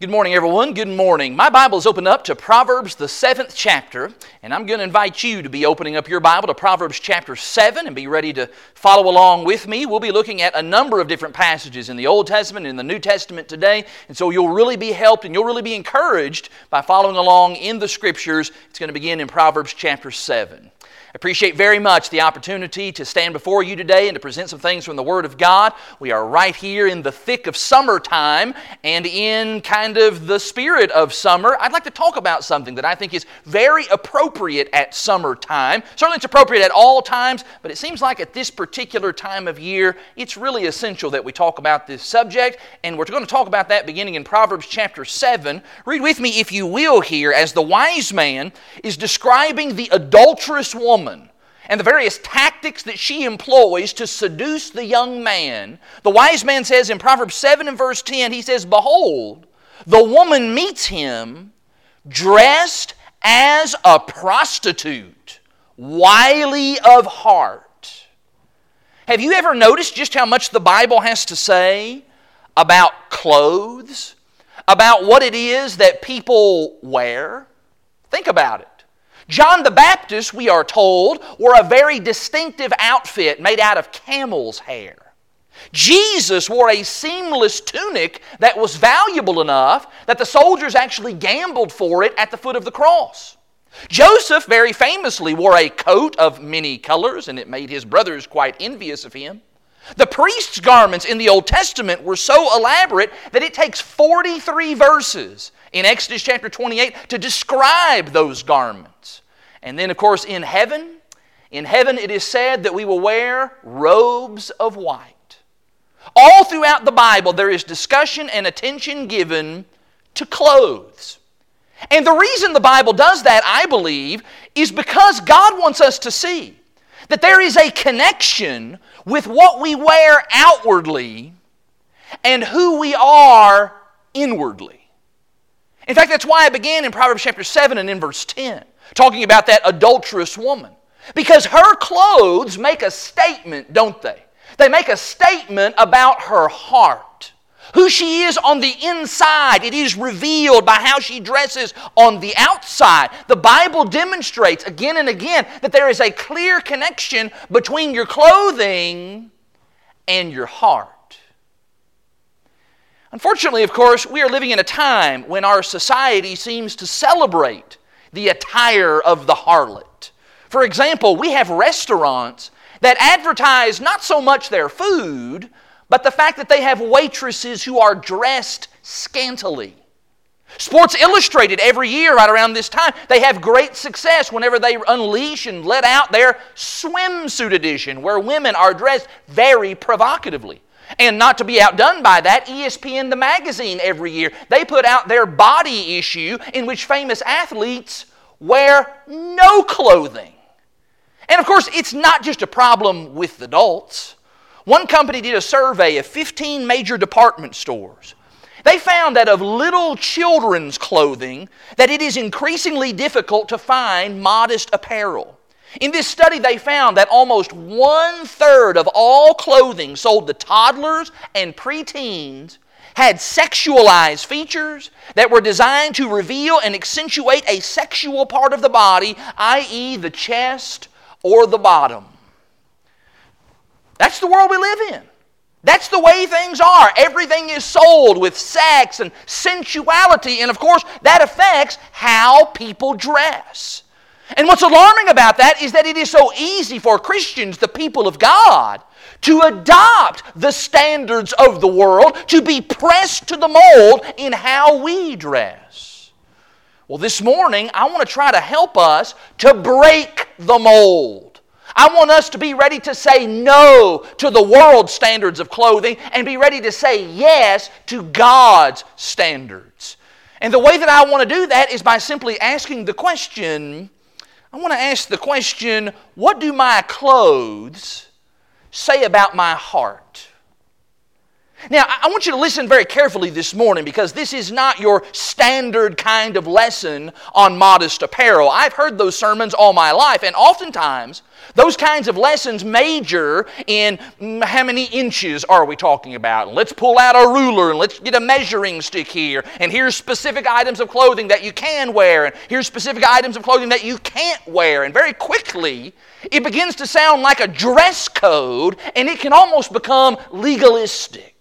Good morning, everyone. Good morning. My Bible is open up to Proverbs, the seventh chapter, and I'm going to invite you to be opening up your Bible to Proverbs chapter 7 and be ready to follow along with me. We'll be looking at a number of different passages in the Old Testament and in the New Testament today, and so you'll really be helped and you'll really be encouraged by following along in the Scriptures. It's going to begin in Proverbs chapter 7 appreciate very much the opportunity to stand before you today and to present some things from the Word of God. We are right here in the thick of summertime and in kind of the spirit of summer. I'd like to talk about something that I think is very appropriate at summertime. Certainly, it's appropriate at all times, but it seems like at this particular time of year, it's really essential that we talk about this subject. And we're going to talk about that beginning in Proverbs chapter 7. Read with me, if you will, here as the wise man is describing the adulterous woman woman and the various tactics that she employs to seduce the young man, the wise man says in Proverbs 7 and verse 10, he says, Behold, the woman meets him dressed as a prostitute, wily of heart. Have you ever noticed just how much the Bible has to say about clothes? About what it is that people wear? Think about it. John the Baptist, we are told, wore a very distinctive outfit made out of camel's hair. Jesus wore a seamless tunic that was valuable enough that the soldiers actually gambled for it at the foot of the cross. Joseph very famously wore a coat of many colors, and it made his brothers quite envious of him. The priest's garments in the Old Testament were so elaborate that it takes 43 verses in Exodus chapter 28 to describe those garments. And then, of course, in heaven, in heaven it is said that we will wear robes of white. All throughout the Bible, there is discussion and attention given to clothes. And the reason the Bible does that, I believe, is because God wants us to see that there is a connection with what we wear outwardly and who we are inwardly. In fact, that's why I began in Proverbs chapter 7 and in verse 10, talking about that adulterous woman. Because her clothes make a statement, don't they? They make a statement about her heart. Who she is on the inside, it is revealed by how she dresses on the outside. The Bible demonstrates again and again that there is a clear connection between your clothing and your heart. Unfortunately, of course, we are living in a time when our society seems to celebrate the attire of the harlot. For example, we have restaurants that advertise not so much their food, but the fact that they have waitresses who are dressed scantily. Sports Illustrated every year right around this time, they have great success whenever they unleash and let out their swimsuit edition, where women are dressed very provocatively. And not to be outdone by that, ESPN the magazine every year, they put out their body issue in which famous athletes wear no clothing. And of course, it's not just a problem with adults. One company did a survey of 15 major department stores. They found that of little children's clothing that it is increasingly difficult to find modest apparel. In this study, they found that almost one third of all clothing sold to toddlers and preteens had sexualized features that were designed to reveal and accentuate a sexual part of the body, i.e., the chest or the bottom. That's the world we live in. That's the way things are. Everything is sold with sex and sensuality, and of course, that affects how people dress. And what's alarming about that is that it is so easy for Christians, the people of God, to adopt the standards of the world, to be pressed to the mold in how we dress. Well, this morning, I want to try to help us to break the mold. I want us to be ready to say no to the world's standards of clothing and be ready to say yes to God's standards. And the way that I want to do that is by simply asking the question I want to ask the question what do my clothes say about my heart? Now, I want you to listen very carefully this morning because this is not your standard kind of lesson on modest apparel. I've heard those sermons all my life, and oftentimes those kinds of lessons major in mm, how many inches are we talking about? Let's pull out a ruler and let's get a measuring stick here. And here's specific items of clothing that you can wear, and here's specific items of clothing that you can't wear. And very quickly, it begins to sound like a dress code, and it can almost become legalistic.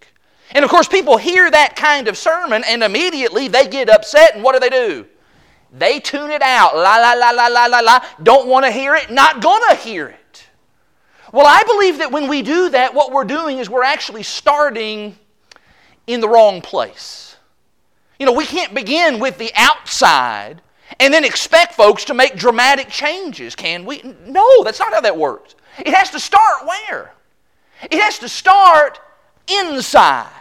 And of course, people hear that kind of sermon and immediately they get upset, and what do they do? They tune it out. La, la, la, la, la, la, la. Don't want to hear it, not going to hear it. Well, I believe that when we do that, what we're doing is we're actually starting in the wrong place. You know, we can't begin with the outside and then expect folks to make dramatic changes, can we? No, that's not how that works. It has to start where? It has to start inside.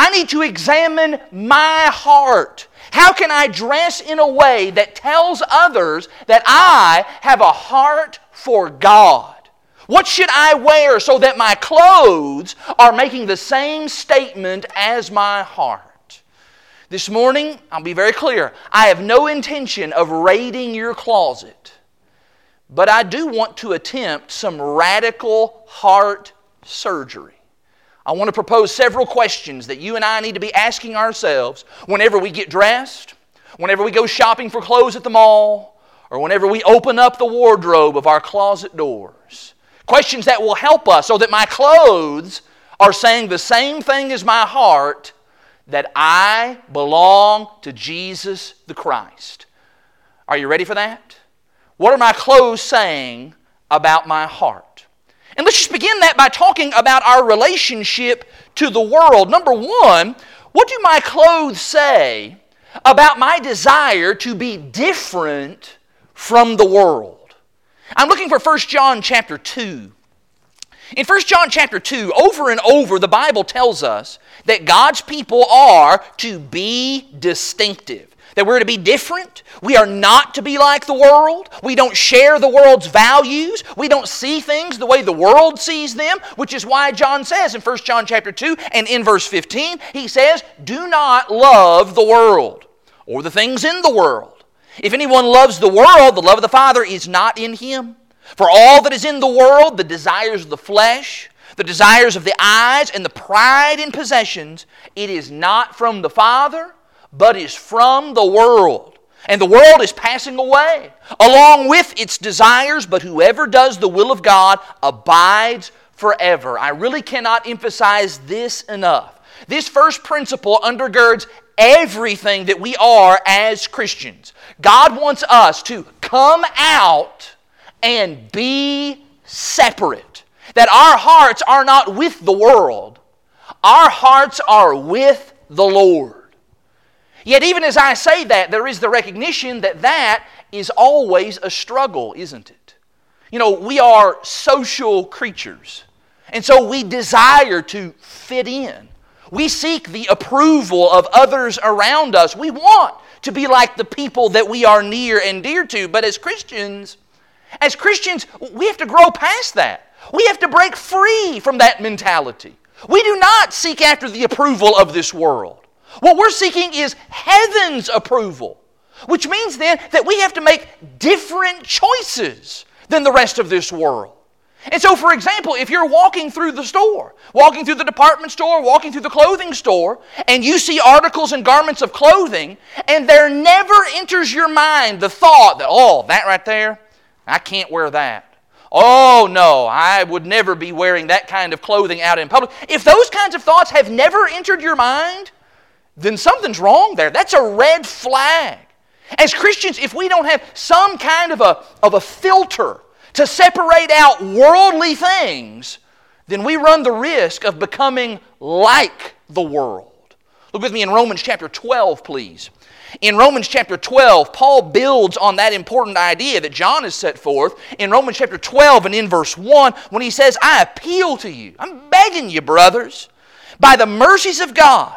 I need to examine my heart. How can I dress in a way that tells others that I have a heart for God? What should I wear so that my clothes are making the same statement as my heart? This morning, I'll be very clear. I have no intention of raiding your closet, but I do want to attempt some radical heart surgery. I want to propose several questions that you and I need to be asking ourselves whenever we get dressed, whenever we go shopping for clothes at the mall, or whenever we open up the wardrobe of our closet doors. Questions that will help us so that my clothes are saying the same thing as my heart that I belong to Jesus the Christ. Are you ready for that? What are my clothes saying about my heart? And let's just begin that by talking about our relationship to the world. Number one, what do my clothes say about my desire to be different from the world? I'm looking for 1 John chapter 2. In 1 John chapter 2, over and over, the Bible tells us that God's people are to be distinctive. That we're to be different. We are not to be like the world. We don't share the world's values. We don't see things the way the world sees them, which is why John says in 1 John chapter 2 and in verse 15, he says, "Do not love the world or the things in the world. If anyone loves the world, the love of the Father is not in him. For all that is in the world, the desires of the flesh, the desires of the eyes, and the pride in possessions, it is not from the Father, but is from the world. And the world is passing away along with its desires, but whoever does the will of God abides forever. I really cannot emphasize this enough. This first principle undergirds everything that we are as Christians. God wants us to come out and be separate. That our hearts are not with the world, our hearts are with the Lord. Yet, even as I say that, there is the recognition that that is always a struggle, isn't it? You know, we are social creatures, and so we desire to fit in. We seek the approval of others around us. We want to be like the people that we are near and dear to. But as Christians, as Christians, we have to grow past that. We have to break free from that mentality. We do not seek after the approval of this world. What we're seeking is heaven's approval, which means then that we have to make different choices than the rest of this world. And so, for example, if you're walking through the store, walking through the department store, walking through the clothing store, and you see articles and garments of clothing, and there never enters your mind the thought that, oh, that right there, I can't wear that. Oh, no, I would never be wearing that kind of clothing out in public. If those kinds of thoughts have never entered your mind, then something's wrong there. That's a red flag. As Christians, if we don't have some kind of a, of a filter to separate out worldly things, then we run the risk of becoming like the world. Look with me in Romans chapter 12, please. In Romans chapter 12, Paul builds on that important idea that John has set forth in Romans chapter 12 and in verse 1 when he says, I appeal to you, I'm begging you, brothers, by the mercies of God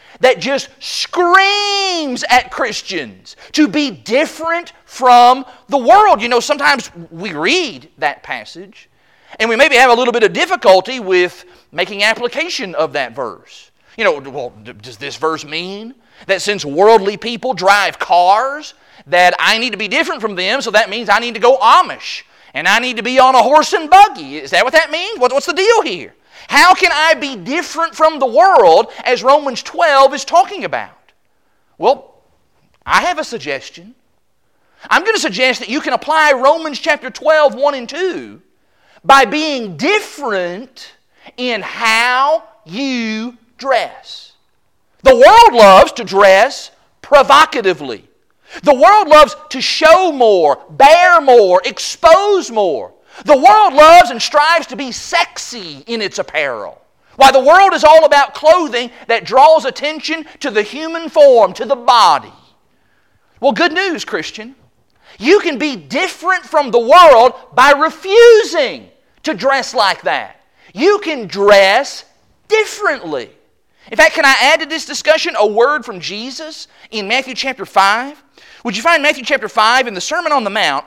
that just screams at Christians to be different from the world. You know, sometimes we read that passage and we maybe have a little bit of difficulty with making application of that verse. You know, well, does this verse mean that since worldly people drive cars, that I need to be different from them, so that means I need to go Amish and I need to be on a horse and buggy. Is that what that means? What's the deal here? How can I be different from the world as Romans 12 is talking about? Well, I have a suggestion. I'm going to suggest that you can apply Romans chapter 12, 1 and 2 by being different in how you dress. The world loves to dress provocatively. The world loves to show more, bare more, expose more. The world loves and strives to be sexy in its apparel. Why the world is all about clothing that draws attention to the human form, to the body. Well, good news, Christian. You can be different from the world by refusing to dress like that. You can dress differently. In fact, can I add to this discussion a word from Jesus in Matthew chapter 5? Would you find Matthew chapter 5 in the Sermon on the Mount?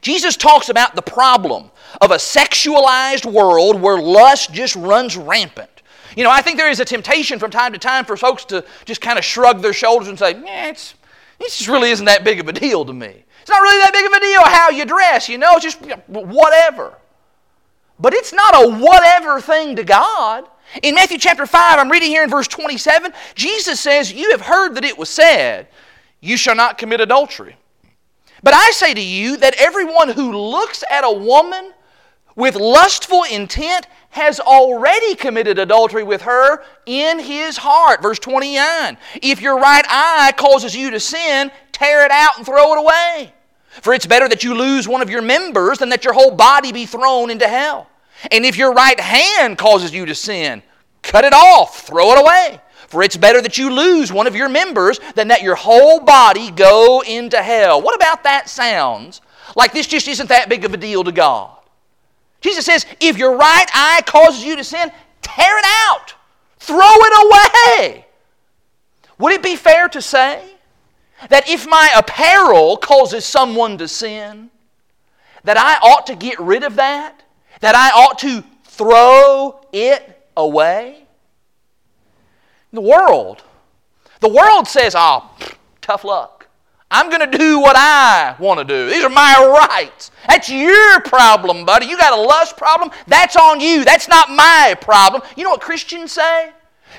Jesus talks about the problem of a sexualized world where lust just runs rampant. You know, I think there is a temptation from time to time for folks to just kind of shrug their shoulders and say, yeah, it's, it just really isn't that big of a deal to me. It's not really that big of a deal how you dress, you know, it's just whatever. But it's not a whatever thing to God. In Matthew chapter 5, I'm reading here in verse 27, Jesus says, You have heard that it was said, You shall not commit adultery. But I say to you that everyone who looks at a woman with lustful intent has already committed adultery with her in his heart. Verse 29 If your right eye causes you to sin, tear it out and throw it away. For it's better that you lose one of your members than that your whole body be thrown into hell. And if your right hand causes you to sin, cut it off, throw it away. For it's better that you lose one of your members than that your whole body go into hell. What about that sounds like this just isn't that big of a deal to God? Jesus says, if your right eye causes you to sin, tear it out, throw it away. Would it be fair to say that if my apparel causes someone to sin, that I ought to get rid of that? That I ought to throw it away? The world. The world says, oh, tough luck. I'm going to do what I want to do. These are my rights. That's your problem, buddy. You got a lust problem? That's on you. That's not my problem. You know what Christians say?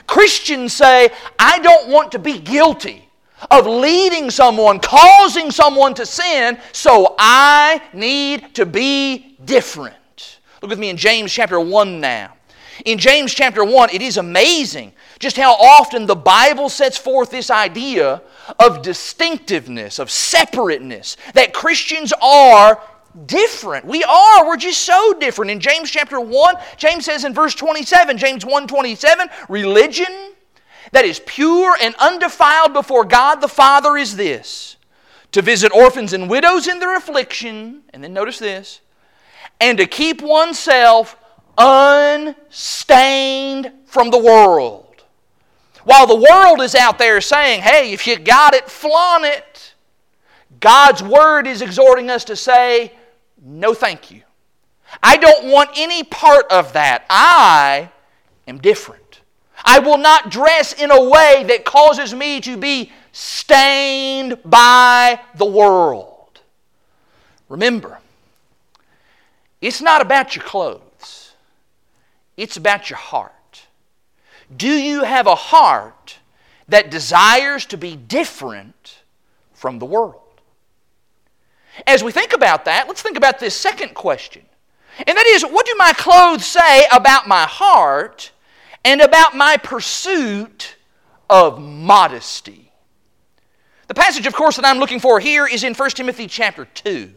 Christians say, I don't want to be guilty of leading someone, causing someone to sin, so I need to be different. Look with me in James chapter 1 now. In James chapter 1, it is amazing just how often the Bible sets forth this idea of distinctiveness, of separateness, that Christians are different. We are. We're just so different. In James chapter 1, James says in verse 27, James 1 27, religion that is pure and undefiled before God the Father is this to visit orphans and widows in their affliction, and then notice this, and to keep oneself unstained from the world. While the world is out there saying, hey, if you got it, flaunt it, God's Word is exhorting us to say, no, thank you. I don't want any part of that. I am different. I will not dress in a way that causes me to be stained by the world. Remember, it's not about your clothes, it's about your heart. Do you have a heart that desires to be different from the world? As we think about that, let's think about this second question. And that is, what do my clothes say about my heart and about my pursuit of modesty? The passage, of course, that I'm looking for here is in 1 Timothy chapter 2.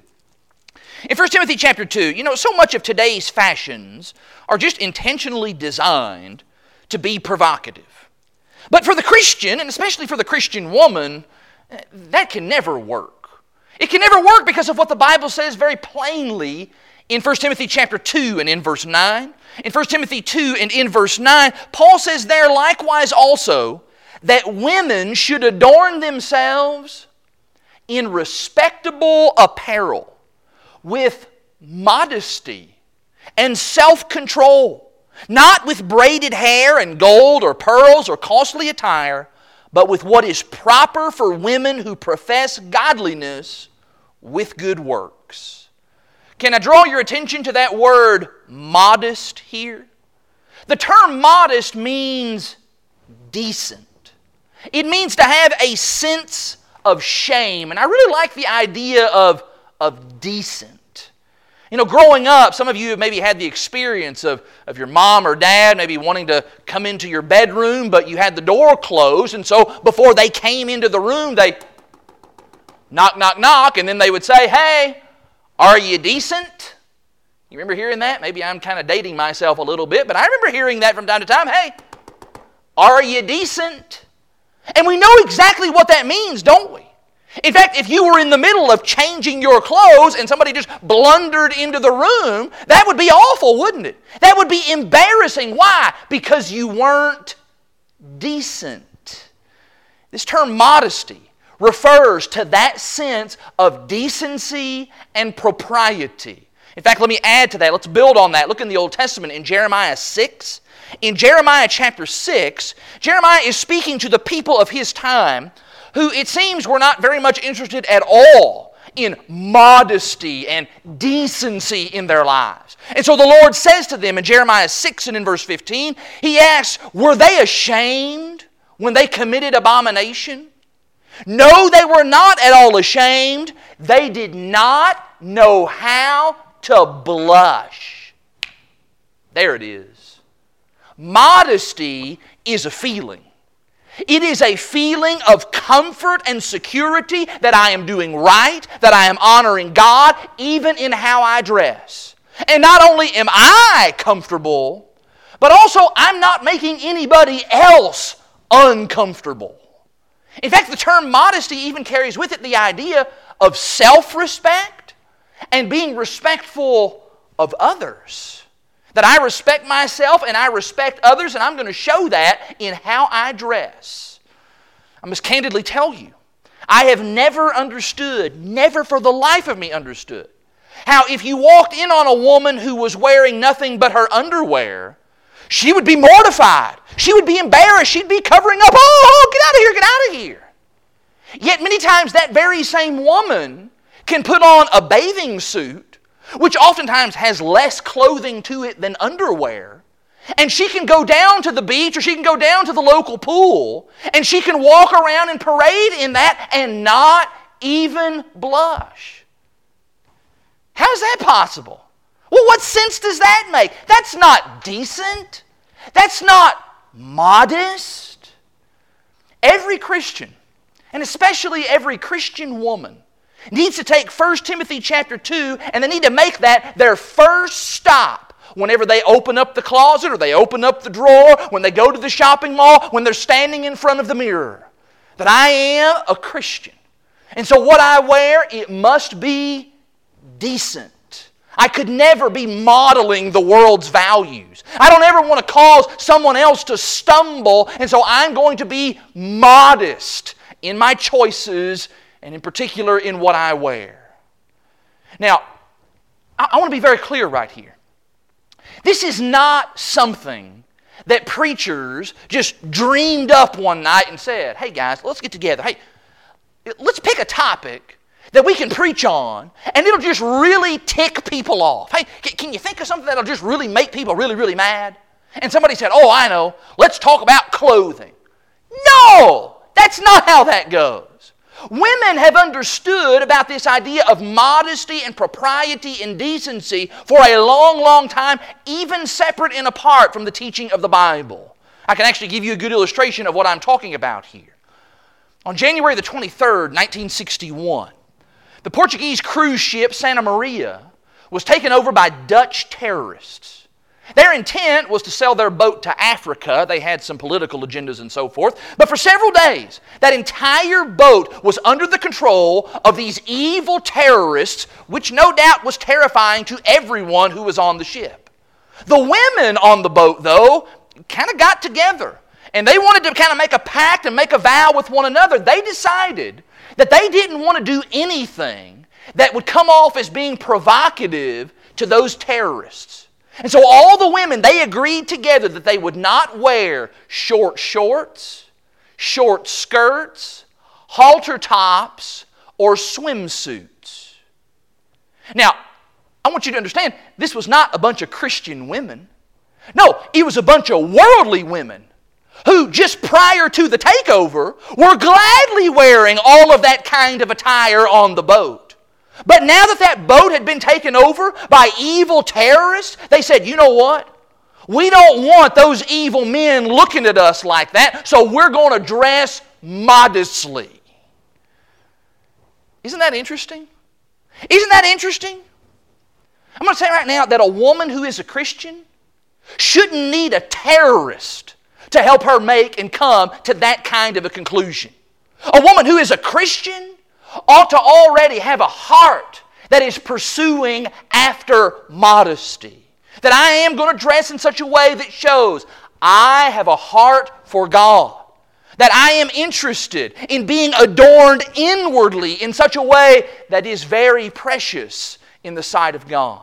In 1 Timothy chapter 2, you know, so much of today's fashions are just intentionally designed to be provocative. But for the Christian, and especially for the Christian woman, eh, that can never work. It can never work because of what the Bible says very plainly in 1 Timothy chapter 2 and in verse 9. In 1 Timothy 2 and in verse 9, Paul says there likewise also that women should adorn themselves in respectable apparel with modesty and self control, not with braided hair and gold or pearls or costly attire but with what is proper for women who profess godliness with good works. Can I draw your attention to that word modest here? The term modest means decent. It means to have a sense of shame. And I really like the idea of, of decent. You know, growing up, some of you have maybe had the experience of, of your mom or dad maybe wanting to come into your bedroom, but you had the door closed, and so before they came into the room, they knock, knock, knock, and then they would say, Hey, are you decent? You remember hearing that? Maybe I'm kind of dating myself a little bit, but I remember hearing that from time to time. Hey, are you decent? And we know exactly what that means, don't we? In fact, if you were in the middle of changing your clothes and somebody just blundered into the room, that would be awful, wouldn't it? That would be embarrassing. Why? Because you weren't decent. This term modesty refers to that sense of decency and propriety. In fact, let me add to that. Let's build on that. Look in the Old Testament in Jeremiah 6. In Jeremiah chapter 6, Jeremiah is speaking to the people of his time who it seems were not very much interested at all in modesty and decency in their lives. And so the Lord says to them in Jeremiah 6 and in verse 15, He asks, Were they ashamed when they committed abomination? No, they were not at all ashamed. They did not know how to blush. There it is. Modesty is a feeling. It is a feeling of comfort and security that I am doing right, that I am honoring God, even in how I dress. And not only am I comfortable, but also I'm not making anybody else uncomfortable. In fact, the term modesty even carries with it the idea of self respect and being respectful of others. That I respect myself and I respect others, and I'm going to show that in how I dress. I must candidly tell you, I have never understood, never for the life of me understood, how if you walked in on a woman who was wearing nothing but her underwear, she would be mortified. She would be embarrassed. She'd be covering up. Oh, oh, oh get out of here, get out of here. Yet many times that very same woman can put on a bathing suit which oftentimes has less clothing to it than underwear. And she can go down to the beach or she can go down to the local pool and she can walk around and parade in that and not even blush. How is that possible? Well, what sense does that make? That's not decent. That's not modest. Every Christian, and especially every Christian woman, needs to take 1 Timothy chapter 2 and they need to make that their first stop whenever they open up the closet or they open up the drawer, when they go to the shopping mall, when they're standing in front of the mirror. That I am a Christian. And so what I wear, it must be decent. I could never be modeling the world's values. I don't ever want to cause someone else to stumble, and so I'm going to be modest in my choices and in particular in what I wear. Now, I, I want to be very clear right here. This is not something that preachers just dreamed up one night and said, hey guys, let's get together. Hey, let's pick a topic that we can preach on and it'll just really tick people off. Hey, can you think of something that'll just really make people really, really mad? And somebody said, oh, I know, let's talk about clothing. No, that's not how that goes. Women have understood about this idea of modesty and propriety and decency for a long, long time, even separate and apart from the teaching of the Bible. I can actually give you a good illustration of what I'm talking about here. On January the 23rd, 1961, the Portuguese cruise ship Santa Maria was taken over by Dutch terrorists. Their intent was to sell their boat to Africa. They had some political agendas and so forth. But for several days, that entire boat was under the control of these evil terrorists, which no doubt was terrifying to everyone who was on the ship. The women on the boat, though, kind of got together and they wanted to kind of make a pact and make a vow with one another. They decided that they didn't want to do anything that would come off as being provocative to those terrorists. And so all the women, they agreed together that they would not wear short shorts, short skirts, halter tops, or swimsuits. Now, I want you to understand, this was not a bunch of Christian women. No, it was a bunch of worldly women who just prior to the takeover were gladly wearing all of that kind of attire on the boat. But now that that boat had been taken over by evil terrorists, they said, you know what? We don't want those evil men looking at us like that, so we're going to dress modestly. Isn't that interesting? Isn't that interesting? I'm going to say right now that a woman who is a Christian shouldn't need a terrorist to help her make and come to that kind of a conclusion. A woman who is a Christian ought to already have a heart that is pursuing after modesty. That I am going to dress in such a way that shows I have a heart for God. That I am interested in being adorned inwardly in such a way that is very precious in the sight of God.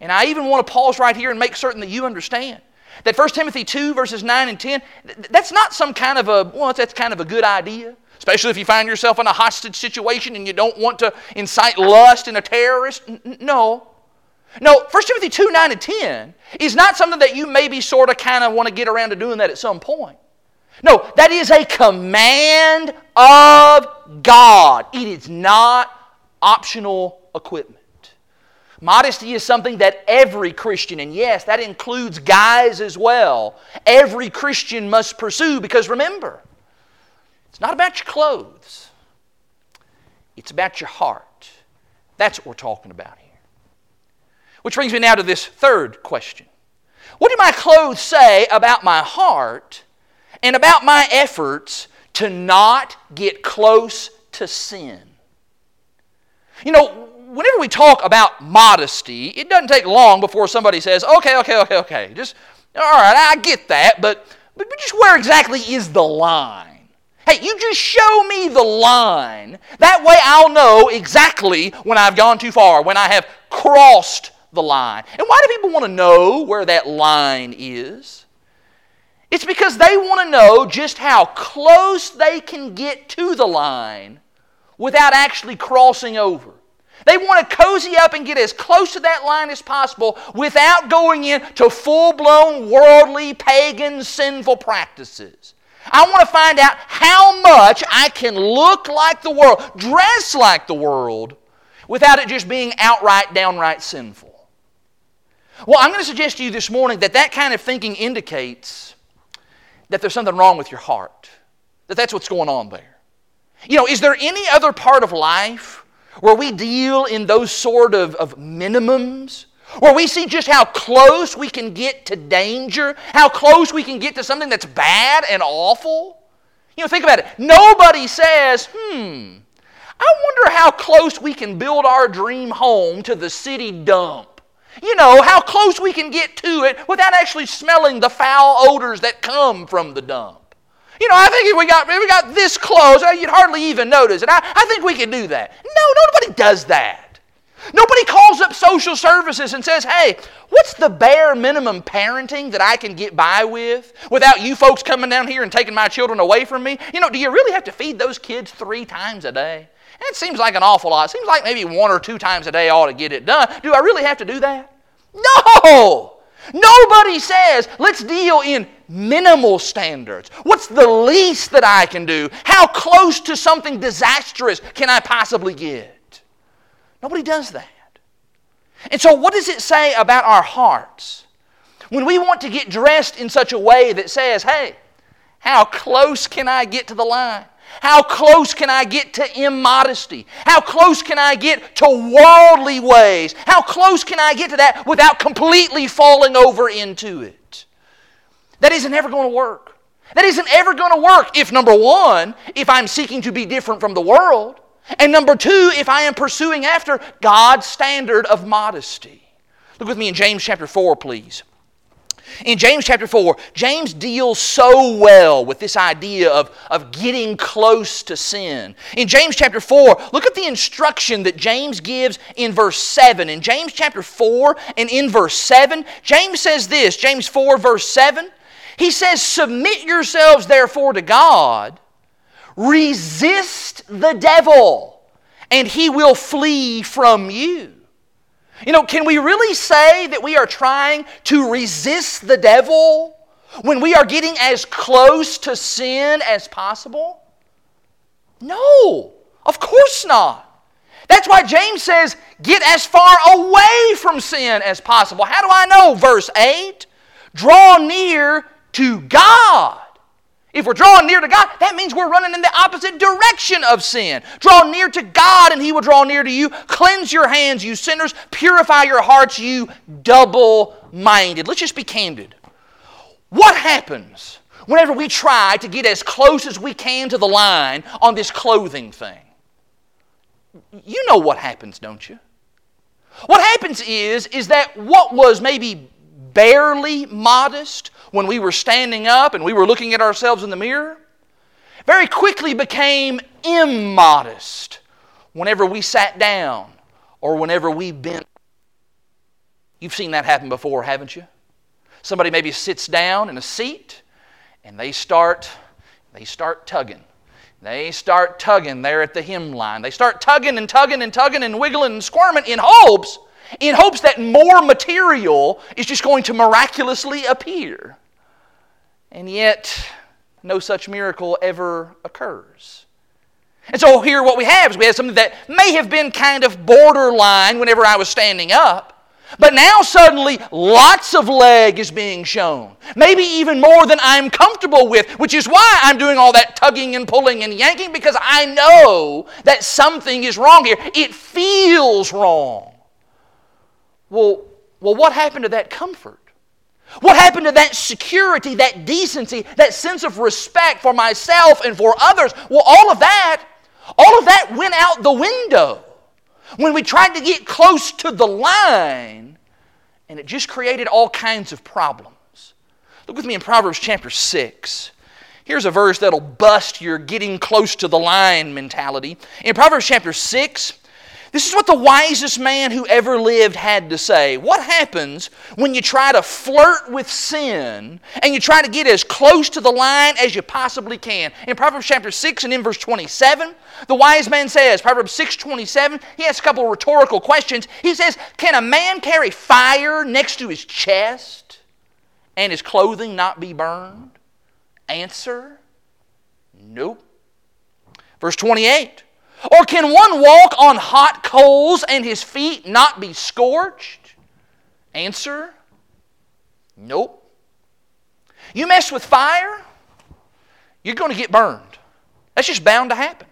And I even want to pause right here and make certain that you understand that 1 Timothy 2, verses 9 and 10, that's not some kind of a, well, that's kind of a good idea. Especially if you find yourself in a hostage situation and you don't want to incite lust in a terrorist. No. No, 1 Timothy 2, 9 and 10 is not something that you maybe sort of kind of want to get around to doing that at some point. No, that is a command of God. It is not optional equipment. Modesty is something that every Christian, and yes, that includes guys as well, every Christian must pursue because remember, it's not about your clothes, it's about your heart. That's what we're talking about here. Which brings me now to this third question What do my clothes say about my heart and about my efforts to not get close to sin? You know, whenever we talk about modesty, it doesn't take long before somebody says, okay, okay, okay, okay, just, all right, I get that, but, but just where exactly is the line? Hey, you just show me the line. That way I'll know exactly when I've gone too far, when I have crossed the line. And why do people want to know where that line is? It's because they want to know just how close they can get to the line without actually crossing over. They want to cozy up and get as close to that line as possible without going into full blown worldly, pagan, sinful practices. I want to find out how much I can look like the world, dress like the world, without it just being outright, downright sinful. Well, I'm going to suggest to you this morning that that kind of thinking indicates that there's something wrong with your heart, that that's what's going on there. You know, is there any other part of life where we deal in those sort of, of minimums, where we see just how close we can get to danger, how close we can get to something that's bad and awful. You know, think about it. Nobody says, hmm, I wonder how close we can build our dream home to the city dump. You know, how close we can get to it without actually smelling the foul odors that come from the dump. You know, I think if we got if we got this close, uh, you'd hardly even notice it. I, I think we could do that. No, nobody does that. Nobody calls up social services and says, hey, what's the bare minimum parenting that I can get by with without you folks coming down here and taking my children away from me? You know, do you really have to feed those kids three times a day? It seems like an awful lot. It seems like maybe one or two times a day ought to get it done. Do I really have to do that? No! Nobody says, let's deal in minimal standards. What's the least that I can do? How close to something disastrous can I possibly get? Nobody does that. And so, what does it say about our hearts? When we want to get dressed in such a way that says, hey, how close can I get to the line? How close can I get to immodesty? How close can I get to worldly ways? How close can I get to that without completely falling over into it? That isn't ever going to work. That isn't ever going to work if, number one, if I'm seeking to be different from the world, and number two, if I am pursuing after God's standard of modesty. Look with me in James chapter 4, please. In James chapter 4, James deals so well with this idea of, of getting close to sin. In James chapter 4, look at the instruction that James gives in verse 7. In James chapter 4 and in verse 7, James says this James 4, verse 7, he says, Submit yourselves therefore to God, resist the devil, and he will flee from you. You know, can we really say that we are trying to resist the devil when we are getting as close to sin as possible? No, of course not. That's why James says, get as far away from sin as possible. How do I know? Verse 8 Draw near to God. If we're drawing near to God, that means we're running in the opposite direction of sin. Draw near to God, and He will draw near to you. Cleanse your hands, you sinners. Purify your hearts, you double minded. Let's just be candid. What happens whenever we try to get as close as we can to the line on this clothing thing? You know what happens, don't you? What happens is, is that what was maybe barely modest when we were standing up and we were looking at ourselves in the mirror very quickly became immodest whenever we sat down or whenever we bent. You've seen that happen before, haven't you? Somebody maybe sits down in a seat and they start they start tugging. They start tugging there at the hemline. They start tugging and tugging and tugging and wiggling and squirming in hopes in hopes that more material is just going to miraculously appear. And yet, no such miracle ever occurs. And so here what we have is we have something that may have been kind of borderline whenever I was standing up. But now suddenly lots of leg is being shown. Maybe even more than I'm comfortable with, which is why I'm doing all that tugging and pulling and yanking because I know that something is wrong here. It feels wrong. Well, well what happened to that comfort? What happened to that security, that decency, that sense of respect for myself and for others? Well, all of that, all of that went out the window when we tried to get close to the line, and it just created all kinds of problems. Look with me in Proverbs chapter 6. Here's a verse that'll bust your getting close to the line mentality. In Proverbs chapter 6, this is what the wisest man who ever lived had to say. What happens when you try to flirt with sin and you try to get as close to the line as you possibly can? In Proverbs chapter 6 and in verse 27, the wise man says, Proverbs 6 27, he asks a couple of rhetorical questions. He says, Can a man carry fire next to his chest and his clothing not be burned? Answer, Nope. Verse 28. Or can one walk on hot coals and his feet not be scorched? Answer Nope. You mess with fire, you're going to get burned. That's just bound to happen.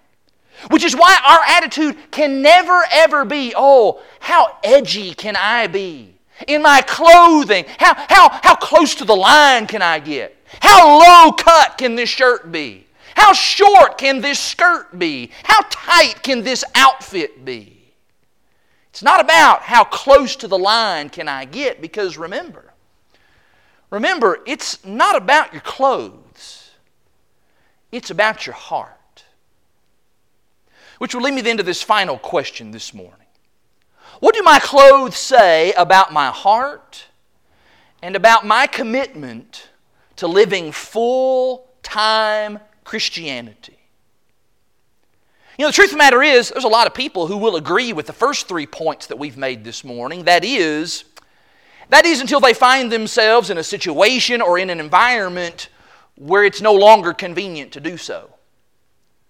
Which is why our attitude can never ever be, oh, how edgy can I be? In my clothing, how, how, how close to the line can I get? How low cut can this shirt be? How short can this skirt be? How tight can this outfit be? It's not about how close to the line can I get because remember, remember, it's not about your clothes, it's about your heart. Which will lead me then to this final question this morning. What do my clothes say about my heart and about my commitment to living full time Christianity. You know, the truth of the matter is, there's a lot of people who will agree with the first three points that we've made this morning. That is, that is until they find themselves in a situation or in an environment where it's no longer convenient to do so.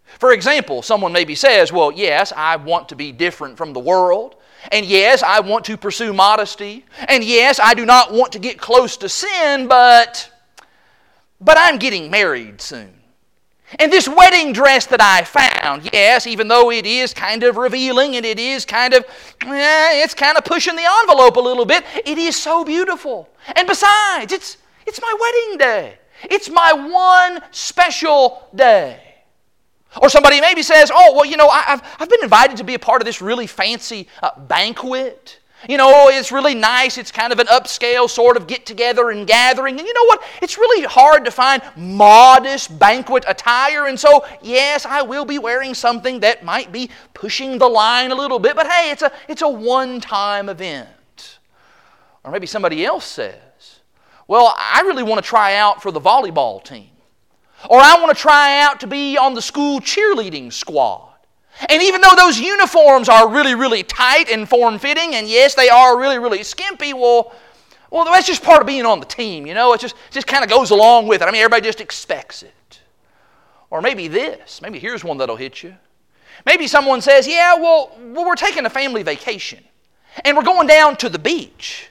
For example, someone maybe says, Well, yes, I want to be different from the world. And yes, I want to pursue modesty. And yes, I do not want to get close to sin, but, but I'm getting married soon. And this wedding dress that I found, yes, even though it is kind of revealing and it is kind of, eh, it's kind of pushing the envelope a little bit, it is so beautiful. And besides, it's, it's my wedding day. It's my one special day. Or somebody maybe says, oh, well, you know, I, have I've been invited to be a part of this really fancy uh, banquet. You know, oh, it's really nice. It's kind of an upscale sort of get together and gathering. And you know what? It's really hard to find modest banquet attire. And so, yes, I will be wearing something that might be pushing the line a little bit, but hey, it's a, it's a one time event. Or maybe somebody else says, well, I really want to try out for the volleyball team. Or I want to try out to be on the school cheerleading squad. And even though those uniforms are really, really tight and form fitting, and yes, they are really, really skimpy, well, well, that's just part of being on the team, you know? It just, just kind of goes along with it. I mean, everybody just expects it. Or maybe this. Maybe here's one that'll hit you. Maybe someone says, Yeah, well, well, we're taking a family vacation, and we're going down to the beach.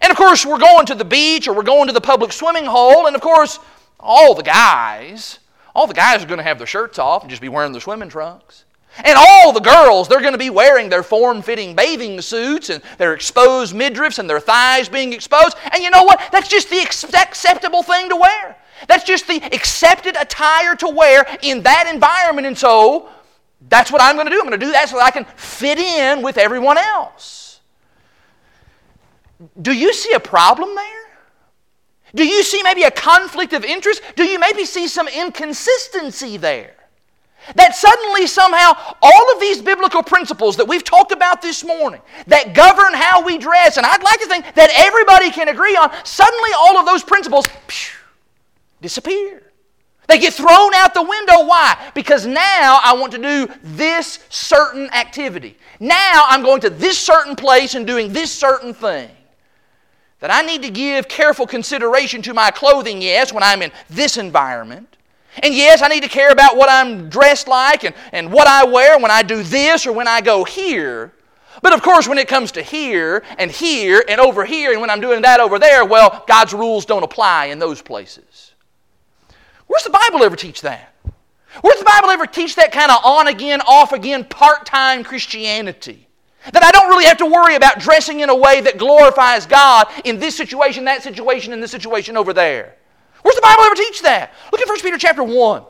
And of course, we're going to the beach or we're going to the public swimming hole, and of course, all the guys, all the guys are going to have their shirts off and just be wearing their swimming trunks. And all the girls, they're going to be wearing their form fitting bathing suits and their exposed midriffs and their thighs being exposed. And you know what? That's just the acceptable thing to wear. That's just the accepted attire to wear in that environment. And so that's what I'm going to do. I'm going to do that so that I can fit in with everyone else. Do you see a problem there? Do you see maybe a conflict of interest? Do you maybe see some inconsistency there? That suddenly, somehow, all of these biblical principles that we've talked about this morning that govern how we dress, and I'd like to think that everybody can agree on, suddenly all of those principles phew, disappear. They get thrown out the window. Why? Because now I want to do this certain activity. Now I'm going to this certain place and doing this certain thing. That I need to give careful consideration to my clothing, yes, when I'm in this environment. And yes, I need to care about what I'm dressed like and, and what I wear when I do this or when I go here. But of course, when it comes to here and here and over here, and when I'm doing that over there, well, God's rules don't apply in those places. Where's the Bible ever teach that? Where's the Bible ever teach that kind of on again, off again, part time Christianity? That I don't really have to worry about dressing in a way that glorifies God in this situation, that situation, and this situation over there. Where's the Bible ever teach that? Look at 1 Peter chapter 1.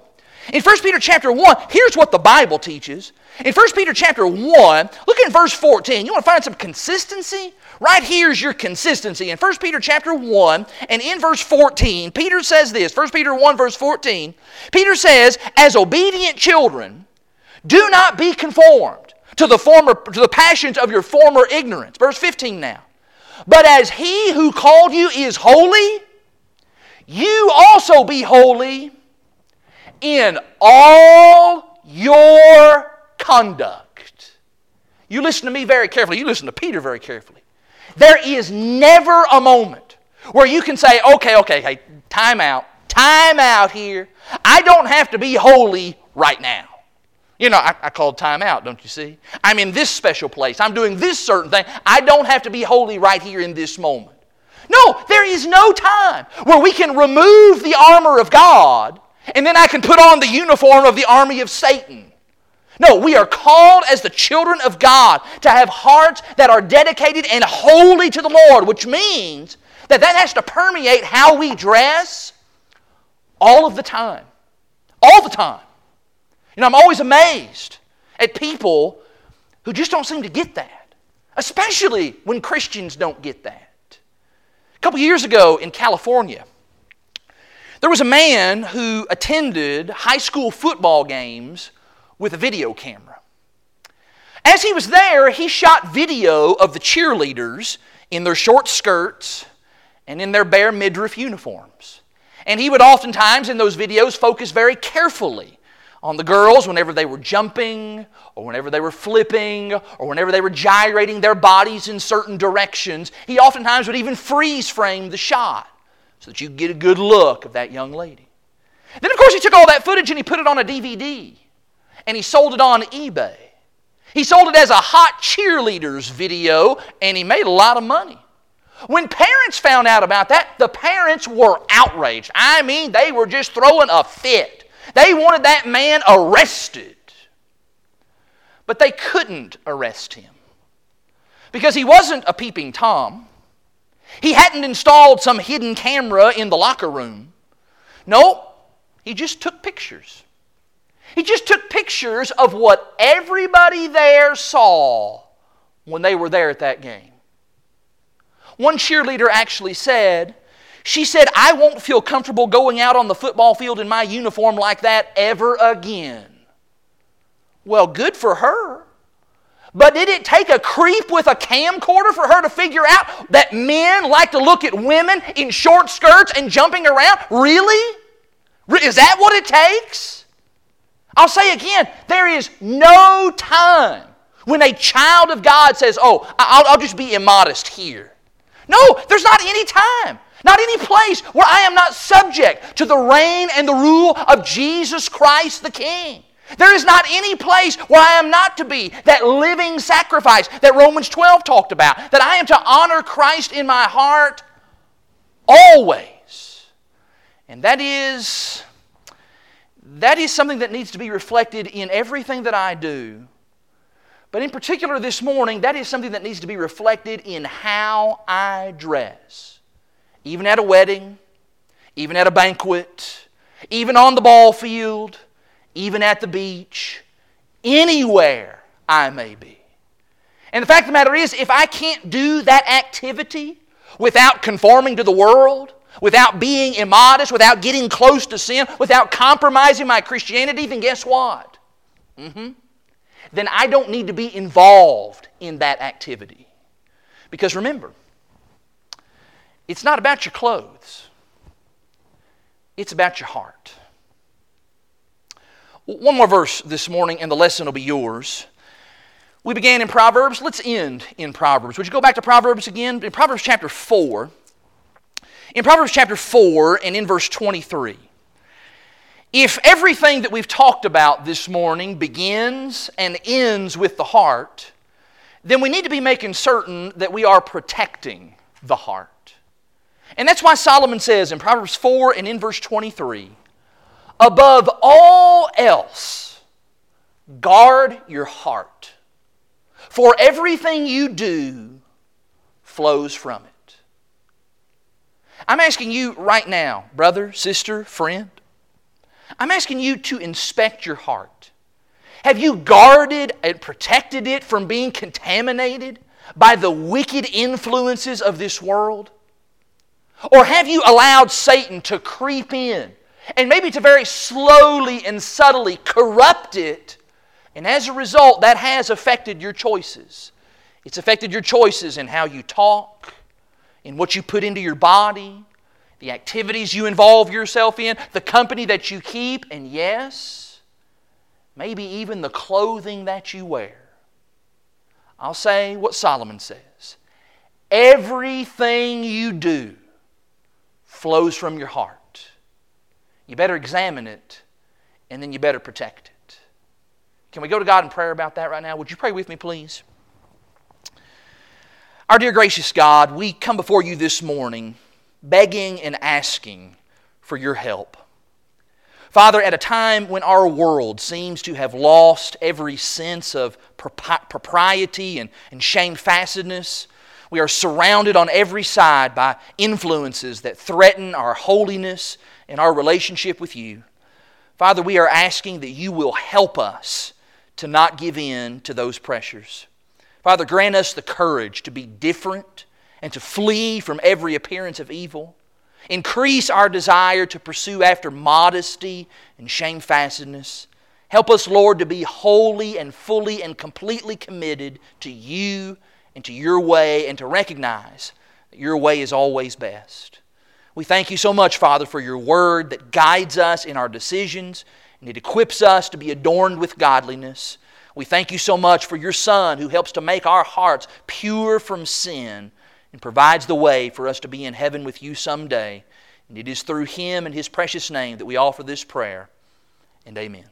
In 1 Peter chapter 1, here's what the Bible teaches. In 1 Peter chapter 1, look at verse 14. You want to find some consistency? Right here's your consistency. In 1 Peter chapter 1 and in verse 14, Peter says this 1 Peter 1, verse 14. Peter says, As obedient children, do not be conformed to the former to the passions of your former ignorance. Verse 15 now. But as he who called you is holy, you also be holy in all your conduct. You listen to me very carefully. You listen to Peter very carefully. There is never a moment where you can say, okay, okay, hey, time out, time out here. I don't have to be holy right now. You know, I, I called time out, don't you see? I'm in this special place. I'm doing this certain thing. I don't have to be holy right here in this moment. No, is no time where we can remove the armor of God and then I can put on the uniform of the army of Satan. No, we are called as the children of God to have hearts that are dedicated and holy to the Lord, which means that that has to permeate how we dress all of the time. All the time. You know, I'm always amazed at people who just don't seem to get that, especially when Christians don't get that. A couple years ago in California, there was a man who attended high school football games with a video camera. As he was there, he shot video of the cheerleaders in their short skirts and in their bare midriff uniforms. And he would oftentimes, in those videos, focus very carefully on the girls whenever they were jumping or whenever they were flipping or whenever they were gyrating their bodies in certain directions. He oftentimes would even freeze frame the shot so that you get a good look of that young lady. Then, of course, he took all that footage and he put it on a DVD and he sold it on eBay. He sold it as a hot cheerleaders video and he made a lot of money. When parents found out about that, the parents were outraged. I mean, they were just throwing a fit. They wanted that man arrested. But they couldn't arrest him because he wasn't a peeping Tom. He hadn't installed some hidden camera in the locker room. No, he just took pictures. He just took pictures of what everybody there saw when they were there at that game. One cheerleader actually said, she said, I won't feel comfortable going out on the football field in my uniform like that ever again. Well, good for her. But did it take a creep with a camcorder for her to figure out that men like to look at women in short skirts and jumping around? Really? Is that what it takes? I'll say again, there is no time when a child of God says, Oh, I'll, I'll just be immodest here. No, there's not any time. Not any place where I am not subject to the reign and the rule of Jesus Christ the King. There is not any place where I am not to be that living sacrifice that Romans 12 talked about, that I am to honor Christ in my heart always. And that is that is something that needs to be reflected in everything that I do. But in particular this morning, that is something that needs to be reflected in how I dress. Even at a wedding, even at a banquet, even on the ball field, even at the beach, anywhere I may be. And the fact of the matter is, if I can't do that activity without conforming to the world, without being immodest, without getting close to sin, without compromising my Christianity, then guess what? Mm-hmm. Then I don't need to be involved in that activity. Because remember, it's not about your clothes, it's about your heart. One more verse this morning, and the lesson will be yours. We began in Proverbs. Let's end in Proverbs. Would you go back to Proverbs again? In Proverbs chapter 4. In Proverbs chapter 4 and in verse 23. If everything that we've talked about this morning begins and ends with the heart, then we need to be making certain that we are protecting the heart. And that's why Solomon says in Proverbs 4 and in verse 23 Above all else, guard your heart, for everything you do flows from it. I'm asking you right now, brother, sister, friend, I'm asking you to inspect your heart. Have you guarded and protected it from being contaminated by the wicked influences of this world? Or have you allowed Satan to creep in and maybe to very slowly and subtly corrupt it. And as a result, that has affected your choices. It's affected your choices in how you talk, in what you put into your body, the activities you involve yourself in, the company that you keep, and yes, maybe even the clothing that you wear. I'll say what Solomon says everything you do flows from your heart. You better examine it, and then you better protect it. Can we go to God in prayer about that right now? Would you pray with me, please? Our dear gracious God, we come before you this morning begging and asking for your help. Father, at a time when our world seems to have lost every sense of propriety and, shamefacedness, we are surrounded on every side by influences that threaten our holiness and our relationship with you. Father, we are asking that you will help us to not give in to those pressures. Father, grant us the courage to be different and to flee from every appearance of evil. Increase our desire to pursue after modesty and shamefacedness. Help us, Lord, to be wholly and fully and completely committed to you and to your way and to recognize that your way is always best. We thank you so much, Father, for your word that guides us in our decisions and it equips us to be adorned with godliness. We thank you so much for your Son who helps to make our hearts pure from sin and provides the way for us to be in heaven with you someday. And it is through him and his precious name that we offer this prayer. And amen.